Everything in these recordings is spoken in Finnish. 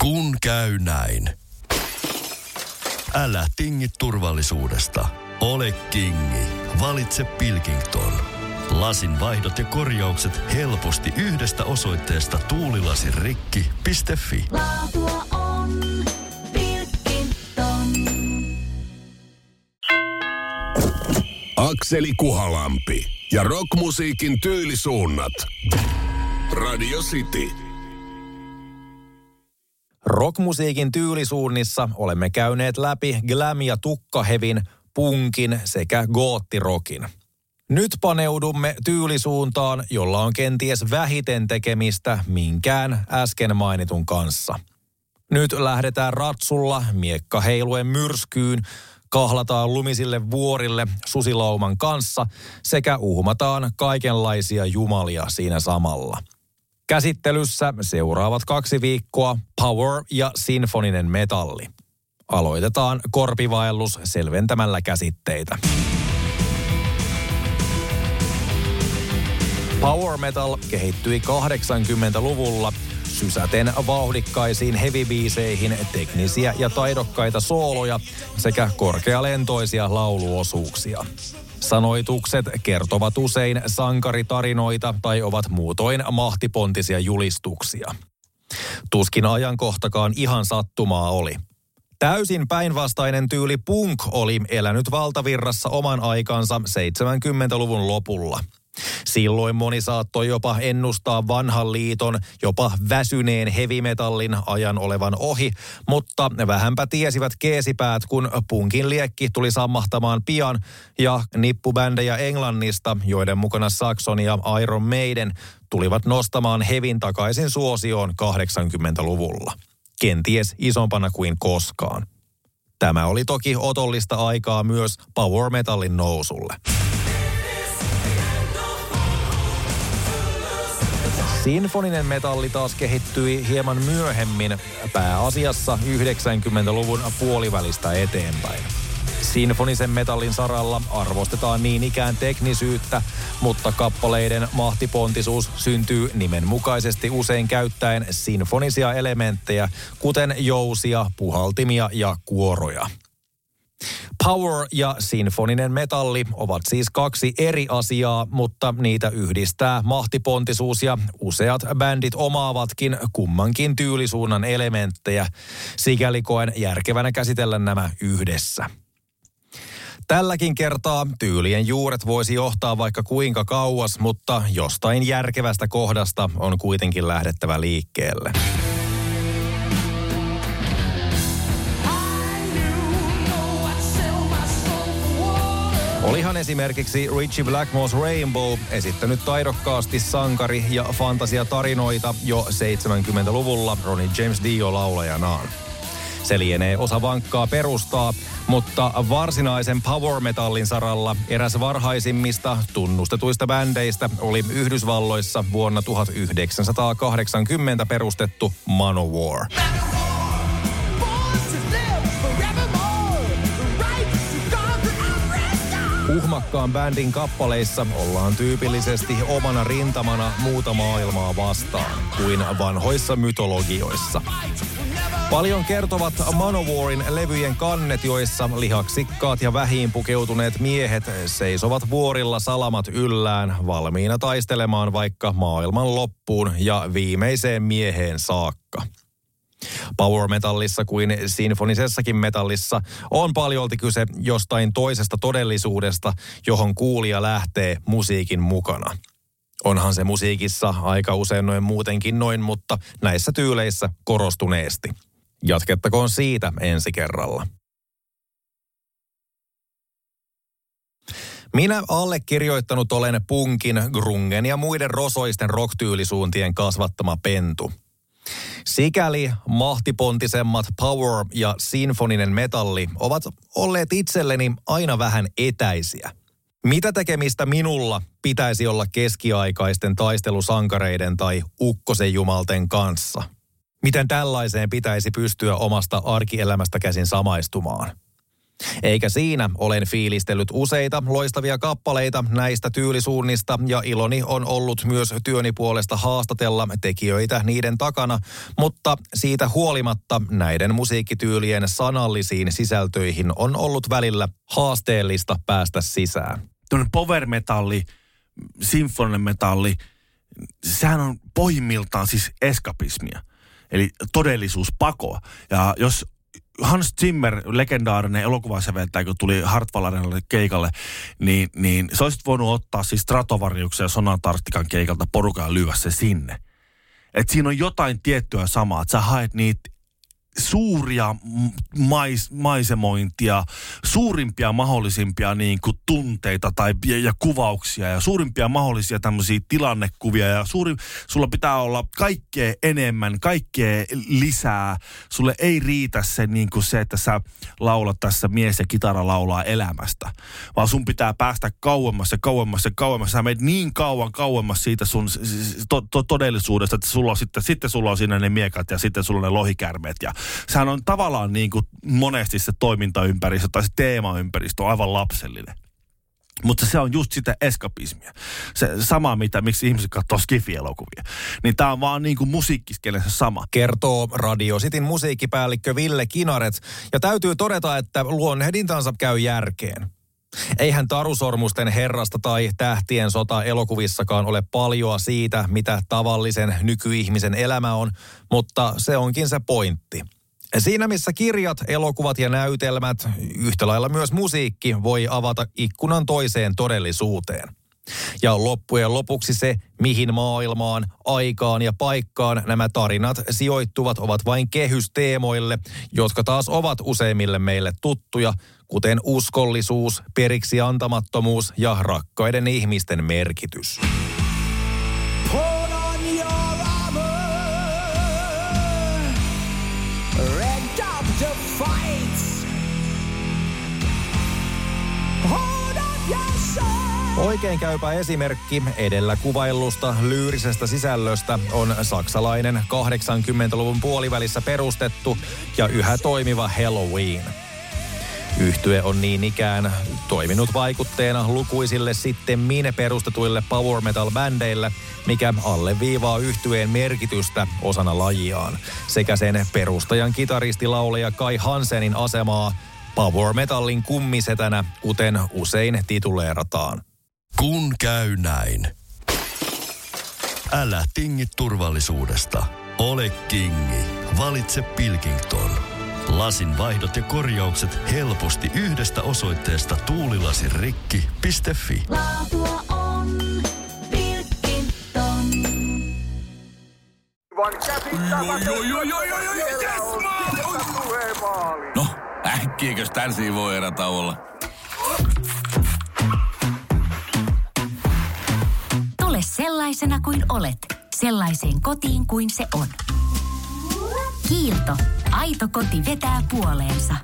Kun käy näin. Älä tingi turvallisuudesta. Ole kingi. Valitse Pilkington. Lasin vaihdot ja korjaukset helposti yhdestä osoitteesta tuulilasirikki.fi. Laatua on Pilkington. Akseli Kuhalampi ja rockmusiikin tyylisuunnat. Radio City. Rockmusiikin tyylisuunnissa olemme käyneet läpi glam- ja tukkahevin, punkin sekä goottirokin. Nyt paneudumme tyylisuuntaan, jolla on kenties vähiten tekemistä minkään äsken mainitun kanssa. Nyt lähdetään ratsulla miekka heiluen myrskyyn, kahlataan lumisille vuorille susilauman kanssa sekä uhmataan kaikenlaisia jumalia siinä samalla. Käsittelyssä seuraavat kaksi viikkoa power ja sinfoninen metalli. Aloitetaan korpivaellus selventämällä käsitteitä. Power metal kehittyi 80-luvulla sysäten vauhdikkaisiin heavy-biiseihin teknisiä ja taidokkaita sooloja sekä korkealentoisia lauluosuuksia. Sanoitukset kertovat usein sankaritarinoita tai ovat muutoin mahtipontisia julistuksia. Tuskin ajankohtakaan ihan sattumaa oli. Täysin päinvastainen tyyli punk oli elänyt valtavirrassa oman aikansa 70-luvun lopulla. Silloin moni saattoi jopa ennustaa vanhan liiton, jopa väsyneen hevimetallin ajan olevan ohi, mutta vähänpä tiesivät keesipäät, kun punkin liekki tuli sammahtamaan pian ja nippubändejä Englannista, joiden mukana Saxon ja Iron Maiden tulivat nostamaan hevin takaisin suosioon 80-luvulla. Kenties isompana kuin koskaan. Tämä oli toki otollista aikaa myös power metallin nousulle. Sinfoninen metalli taas kehittyi hieman myöhemmin, pääasiassa 90-luvun puolivälistä eteenpäin. Sinfonisen metallin saralla arvostetaan niin ikään teknisyyttä, mutta kappaleiden mahtipontisuus syntyy nimenmukaisesti usein käyttäen sinfonisia elementtejä, kuten jousia, puhaltimia ja kuoroja. Power ja sinfoninen metalli ovat siis kaksi eri asiaa, mutta niitä yhdistää mahtipontisuus ja useat bändit omaavatkin kummankin tyylisuunnan elementtejä. Sikäli koen järkevänä käsitellä nämä yhdessä. Tälläkin kertaa tyylien juuret voisi johtaa vaikka kuinka kauas, mutta jostain järkevästä kohdasta on kuitenkin lähdettävä liikkeelle. Olihan esimerkiksi Richie Blackmore's Rainbow esittänyt taidokkaasti sankari- ja fantasiatarinoita jo 70-luvulla Ronnie James Dio laulajanaan. Se lienee osa vankkaa perustaa, mutta varsinaisen power metallin saralla eräs varhaisimmista tunnustetuista bändeistä oli Yhdysvalloissa vuonna 1980 perustettu Manowar. Uhmakkaan bändin kappaleissa ollaan tyypillisesti omana rintamana muuta maailmaa vastaan kuin vanhoissa mytologioissa. Paljon kertovat Manowarin levyjen kannet, joissa lihaksikkaat ja vähiin pukeutuneet miehet seisovat vuorilla salamat yllään, valmiina taistelemaan vaikka maailman loppuun ja viimeiseen mieheen saakka. Power metallissa kuin sinfonisessakin metallissa on paljolti kyse jostain toisesta todellisuudesta, johon kuulija lähtee musiikin mukana. Onhan se musiikissa aika usein noin muutenkin noin, mutta näissä tyyleissä korostuneesti. Jatkettakoon siitä ensi kerralla. Minä allekirjoittanut olen punkin, grungen ja muiden rosoisten rocktyylisuuntien kasvattama pentu. Sikäli mahtipontisemmat power ja sinfoninen metalli ovat olleet itselleni aina vähän etäisiä. Mitä tekemistä minulla pitäisi olla keskiaikaisten taistelusankareiden tai ukkosen jumalten kanssa? Miten tällaiseen pitäisi pystyä omasta arkielämästä käsin samaistumaan? Eikä siinä olen fiilistellyt useita loistavia kappaleita näistä tyylisuunnista ja iloni on ollut myös työni puolesta haastatella tekijöitä niiden takana, mutta siitä huolimatta näiden musiikkityylien sanallisiin sisältöihin on ollut välillä haasteellista päästä sisään. Tuollainen power metalli, sinfoninen metalli, sehän on pohjimmiltaan siis eskapismia. Eli todellisuuspakoa. Ja jos Hans Zimmer, legendaarinen elokuvasäveltäjä, kun tuli Hartwall keikalle, niin, niin se olisi voinut ottaa siis Stratovariuksen ja Sonatarstikan keikalta porukan ja lyödä se sinne. Et siinä on jotain tiettyä samaa, että sä haet niitä suuria mais, maisemointia, suurimpia mahdollisimpia niin kuin tunteita tai, ja, ja kuvauksia ja suurimpia mahdollisia tämmöisiä tilannekuvia ja suuri, sulla pitää olla kaikkea enemmän, kaikkea lisää. Sulle ei riitä se niin kuin se, että sä laulat tässä mies ja kitara laulaa elämästä, vaan sun pitää päästä kauemmas ja kauemmas ja kauemmas. Sä menet niin kauan kauemmas siitä sun to, to, todellisuudesta, että sulla sitten, sitten sulla on siinä ne miekat ja sitten sulla on ne lohikärmeet ja sehän on tavallaan niin kuin monesti se toimintaympäristö tai se teemaympäristö on aivan lapsellinen. Mutta se on just sitä eskapismia. Se sama, mitä, miksi ihmiset katsoo skifi-elokuvia. Niin tämä on vaan niin kuin musiikkiskelessä sama. Kertoo Radio Cityn musiikkipäällikkö Ville Kinaret. Ja täytyy todeta, että luonnehdintansa käy järkeen. Eihän Tarusormusten herrasta tai Tähtien sota elokuvissakaan ole paljoa siitä, mitä tavallisen nykyihmisen elämä on, mutta se onkin se pointti. Siinä missä kirjat, elokuvat ja näytelmät, yhtä lailla myös musiikki voi avata ikkunan toiseen todellisuuteen. Ja loppujen lopuksi se, mihin maailmaan, aikaan ja paikkaan nämä tarinat sijoittuvat, ovat vain kehysteemoille, jotka taas ovat useimmille meille tuttuja, kuten uskollisuus, periksi antamattomuus ja rakkaiden ihmisten merkitys. Oikein käypä esimerkki edellä kuvaillusta lyyrisestä sisällöstä on saksalainen 80-luvun puolivälissä perustettu ja yhä toimiva Halloween. Yhtye on niin ikään toiminut vaikutteena lukuisille sitten perustetuille power metal bändeille, mikä alleviivaa yhtyeen merkitystä osana lajiaan, sekä sen perustajan kitaristi laulaja Kai Hansenin asemaa power metallin kummisetänä, kuten usein tituleerataan. Kun käy näin. Älä tingi turvallisuudesta. Ole kingi. Valitse Pilkington. Lasin vaihdot ja korjaukset helposti yhdestä osoitteesta tuulilasirikki.fi. Laatua on Pilkington. No, äkkiäkös tän voi erä olla? Sellaisena kuin olet, sellaiseen kotiin kuin se on. Kiilto. Aito koti vetää puoleensa.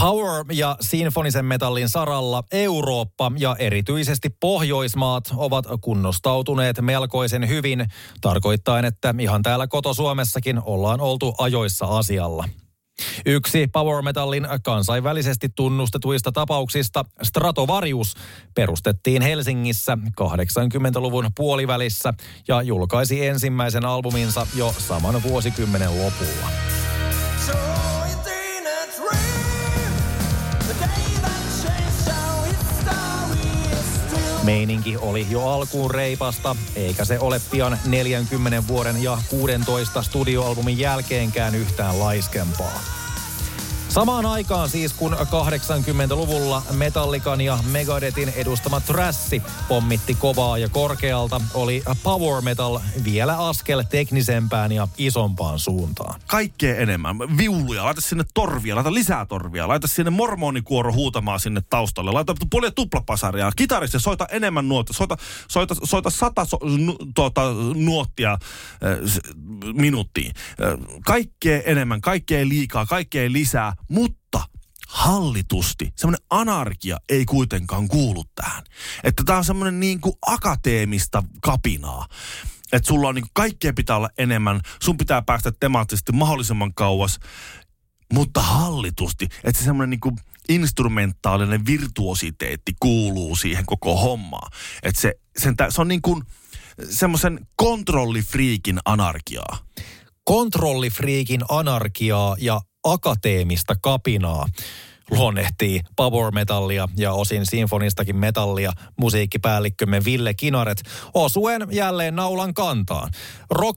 Power- ja sinfonisen metallin saralla Eurooppa ja erityisesti Pohjoismaat ovat kunnostautuneet melkoisen hyvin, tarkoittaen, että ihan täällä koto-Suomessakin ollaan oltu ajoissa asialla. Yksi Power Metallin kansainvälisesti tunnustetuista tapauksista, Stratovarius, perustettiin Helsingissä 80-luvun puolivälissä ja julkaisi ensimmäisen albuminsa jo saman vuosikymmenen lopulla. Meininki oli jo alkuun reipasta, eikä se ole pian 40 vuoden ja 16 studioalbumin jälkeenkään yhtään laiskempaa. Samaan aikaan siis kun 80-luvulla Metallican ja Megadethin edustama trassi pommitti kovaa ja korkealta, oli power metal vielä askel teknisempään ja isompaan suuntaan. Kaikkea enemmän. Viuluja, laita sinne torvia, laita lisää torvia, laita sinne mormonikuoro huutamaan sinne taustalle, laita puoli tuplapasaria, kitaristi soita enemmän nuottia, soita, soita, soita sata so, nu, tuota, nuottia äh, minuuttiin. Äh, kaikkea enemmän, kaikkea liikaa, kaikkea lisää, mutta hallitusti. Semmoinen anarkia ei kuitenkaan kuulu tähän. Että tämä on semmoinen niin kuin akateemista kapinaa. Että sulla on niin kaikkea pitää olla enemmän, sun pitää päästä temaattisesti mahdollisimman kauas, mutta hallitusti. Että se semmoinen niin instrumentaalinen virtuositeetti kuuluu siihen koko hommaan. Että se, sen, se on niin kuin semmoisen kontrollifriikin anarkiaa. Kontrollifriikin anarkiaa ja akateemista kapinaa luonnehtii power metallia ja osin sinfonistakin metallia musiikkipäällikkömme Ville Kinaret osuen jälleen naulan kantaan.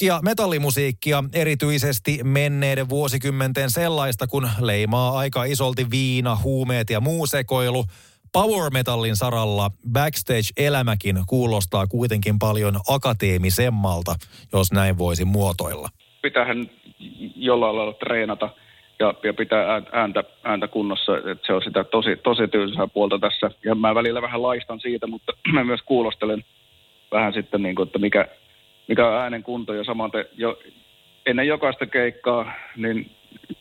Ja metallimusiikkia erityisesti menneiden vuosikymmenten sellaista, kun leimaa aika isolti viina, huumeet ja muu sekoilu. Power metallin saralla backstage-elämäkin kuulostaa kuitenkin paljon akateemisemmalta, jos näin voisi muotoilla. pitäähän jollain lailla treenata ja, ja pitää ään- ääntä, ääntä kunnossa, että se on sitä tosi, tosi tylsää puolta tässä. Ja mä välillä vähän laistan siitä, mutta mä myös kuulostelen vähän sitten, niin kuin, että mikä, mikä on äänen kunto ja samaten jo, ennen jokaista keikkaa, niin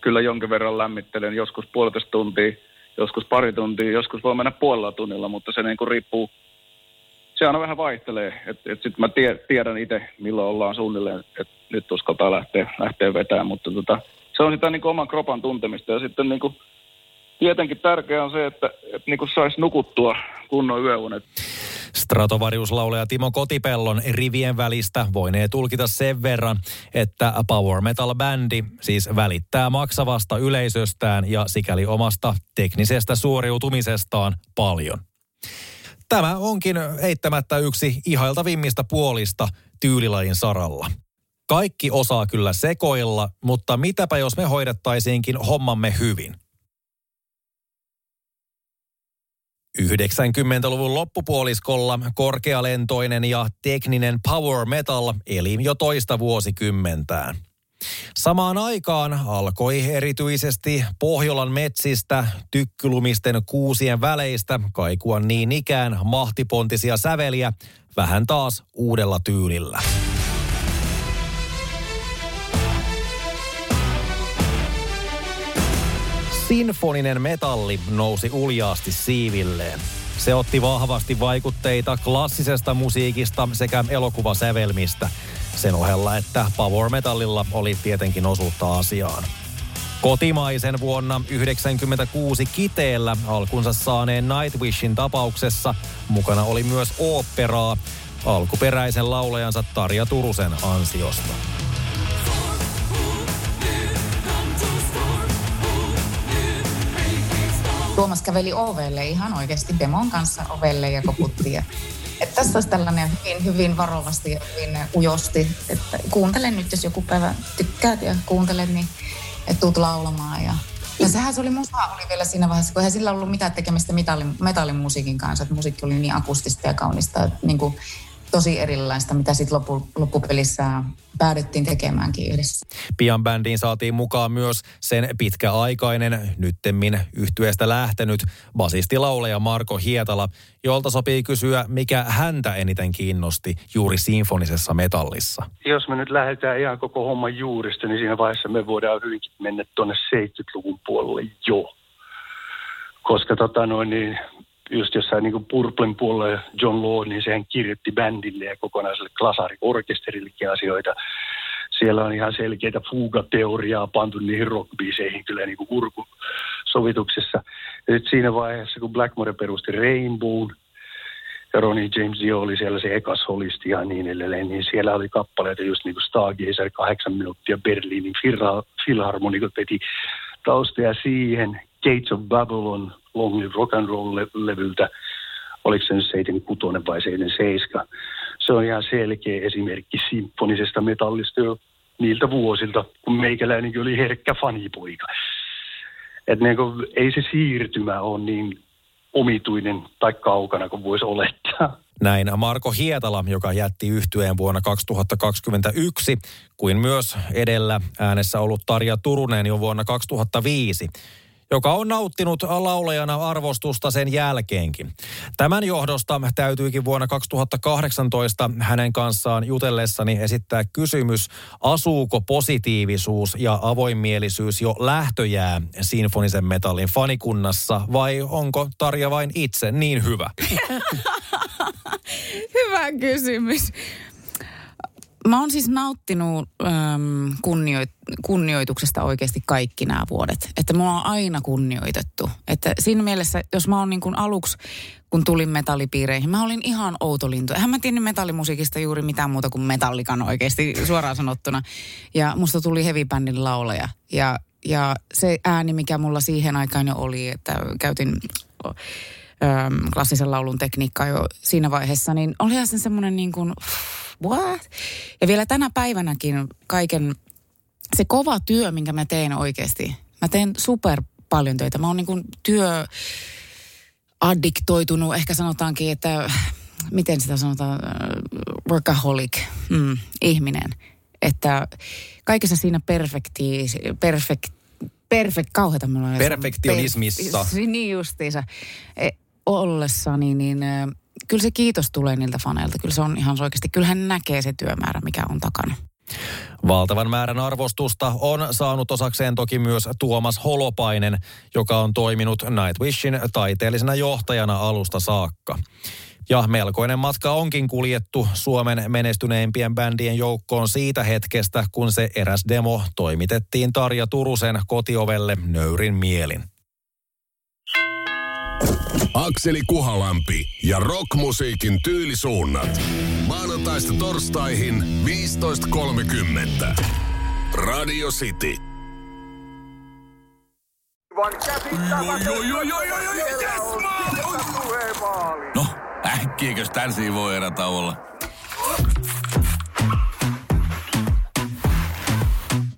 kyllä jonkin verran lämmittelen, joskus puolitoista tuntia, joskus pari tuntia, joskus voi mennä puolella tunnilla, mutta se niin kuin riippuu, se aina vähän vaihtelee. Että et sitten mä tie, tiedän itse, milloin ollaan suunnilleen, että nyt uskaltaa lähteä, lähteä vetämään. Mutta tota, se on sitä niin kuin oman kropan tuntemista. Ja sitten niin kuin, tietenkin tärkeää on se, että, että niin saisi nukuttua kunnon yöunet. Stratovariuslaulaja Timo Kotipellon rivien välistä voinee tulkita sen verran, että Power Metal-bändi siis välittää maksavasta yleisöstään ja sikäli omasta teknisestä suoriutumisestaan paljon. Tämä onkin eittämättä yksi ihailtavimmista puolista tyylilajin saralla. Kaikki osaa kyllä sekoilla, mutta mitäpä jos me hoidettaisiinkin hommamme hyvin? 90-luvun loppupuoliskolla korkealentoinen ja tekninen power metal eli jo toista vuosikymmentään. Samaan aikaan alkoi erityisesti Pohjolan metsistä, tykkylumisten kuusien väleistä kaikua niin ikään mahtipontisia säveliä, vähän taas uudella tyylillä. Sinfoninen metalli nousi uljaasti siivilleen. Se otti vahvasti vaikutteita klassisesta musiikista sekä elokuvasävelmistä. Sen ohella, että power metallilla oli tietenkin osuutta asiaan. Kotimaisen vuonna 1996 Kiteellä alkunsa saaneen Nightwishin tapauksessa mukana oli myös oopperaa alkuperäisen laulajansa Tarja Turusen ansiosta. Tuomas käveli ovelle ihan oikeasti demon kanssa ovelle ja koputti. Ja, että tässä olisi tällainen hyvin, hyvin varovasti ja hyvin ujosti, että kuuntele nyt, jos joku päivä tykkäät ja kuuntelet, niin että tuut laulamaan. Ja, ja sehän se oli, musa oli vielä siinä vaiheessa, kun eihän sillä ollut mitään tekemistä metallin, metallin musiikin kanssa, että musiikki oli niin akustista ja kaunista, että niin kuin, tosi erilaista, mitä sitten loppu, loppupelissä päädyttiin tekemäänkin yhdessä. Pian bändiin saatiin mukaan myös sen pitkäaikainen, nyttemmin yhtyeestä lähtenyt basistilaulaja Marko Hietala, jolta sopii kysyä, mikä häntä eniten kiinnosti juuri sinfonisessa metallissa. Jos me nyt lähdetään ihan koko homman juurista, niin siinä vaiheessa me voidaan hyvinkin mennä tuonne 70-luvun puolelle jo. Koska tota noin, niin just jossain niin Purplen puolella John Law, niin sehän kirjoitti bändille ja kokonaiselle klasariorkesterillekin asioita. Siellä on ihan selkeitä fugateoriaa pantu niihin rockbiiseihin kyllä niin kuin urkusovituksessa. Ja nyt siinä vaiheessa, kun Blackmore perusti Rainbow, ja Ronnie James Dio oli siellä se ekas holisti ja niin edelleen, niin siellä oli kappaleita just niin kuin Stargazer, kahdeksan minuuttia Berliinin Philharmonikot veti taustoja siihen, Gates of Babylon, Long Rock and Roll-levyltä, oliko se nyt 76 vai 77. Se on ihan selkeä esimerkki symfonisesta metallista jo niiltä vuosilta, kun meikäläinenkin oli herkkä fanipoika. Et niin kuin, ei se siirtymä ole niin omituinen tai kaukana kuin voisi olettaa. Näin Marko Hietala, joka jätti yhtyeen vuonna 2021, kuin myös edellä äänessä ollut Tarja Turunen jo vuonna 2005 joka on nauttinut laulajana arvostusta sen jälkeenkin. Tämän johdosta täytyykin vuonna 2018 hänen kanssaan jutellessani esittää kysymys, asuuko positiivisuus ja avoinmielisyys jo lähtöjää sinfonisen metallin fanikunnassa vai onko Tarja vain itse niin hyvä? Hyvä kysymys. Mä oon siis nauttinut äm, kunnioit, kunnioituksesta oikeasti kaikki nämä vuodet. Että mua on aina kunnioitettu. Että siinä mielessä, jos mä oon niin kuin aluksi, kun tulin metallipiireihin, mä olin ihan outo lintu. Eihän mä tiennyt metallimusiikista juuri mitään muuta kuin metallikan oikeasti suoraan sanottuna. Ja musta tuli heavy-bändin laulaja. Ja, ja se ääni, mikä mulla siihen aikaan jo oli, että käytin äm, klassisen laulun tekniikkaa jo siinä vaiheessa, niin olihan se semmoinen niin kuin, what? Ja vielä tänä päivänäkin kaiken, se kova työ, minkä mä teen oikeasti, mä teen super paljon töitä. Mä oon niin kuin työ addiktoitunut, ehkä sanotaankin, että miten sitä sanotaan, äh, workaholic, mm, ihminen. Että kaikessa siinä perfekti, perfekt, perfekt, kauheita mulla on. Perfektionismissa. Per, niin justiinsa. Ollessani, niin kyllä se kiitos tulee niiltä faneilta. Kyllä se on ihan oikeasti, kyllähän näkee se työmäärä, mikä on takana. Valtavan määrän arvostusta on saanut osakseen toki myös Tuomas Holopainen, joka on toiminut Nightwishin taiteellisena johtajana alusta saakka. Ja melkoinen matka onkin kuljettu Suomen menestyneimpien bändien joukkoon siitä hetkestä, kun se eräs demo toimitettiin Tarja Turusen kotiovelle nöyrin mielin. Akseli Kuhalampi ja rockmusiikin tyylisuunnat. Maanantaista torstaihin 15.30. Radio City. No, äkkiäkös tän voi erätauolla?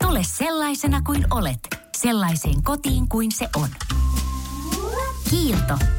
Tule sellaisena kuin olet, sellaiseen kotiin kuin se on. Kiilto.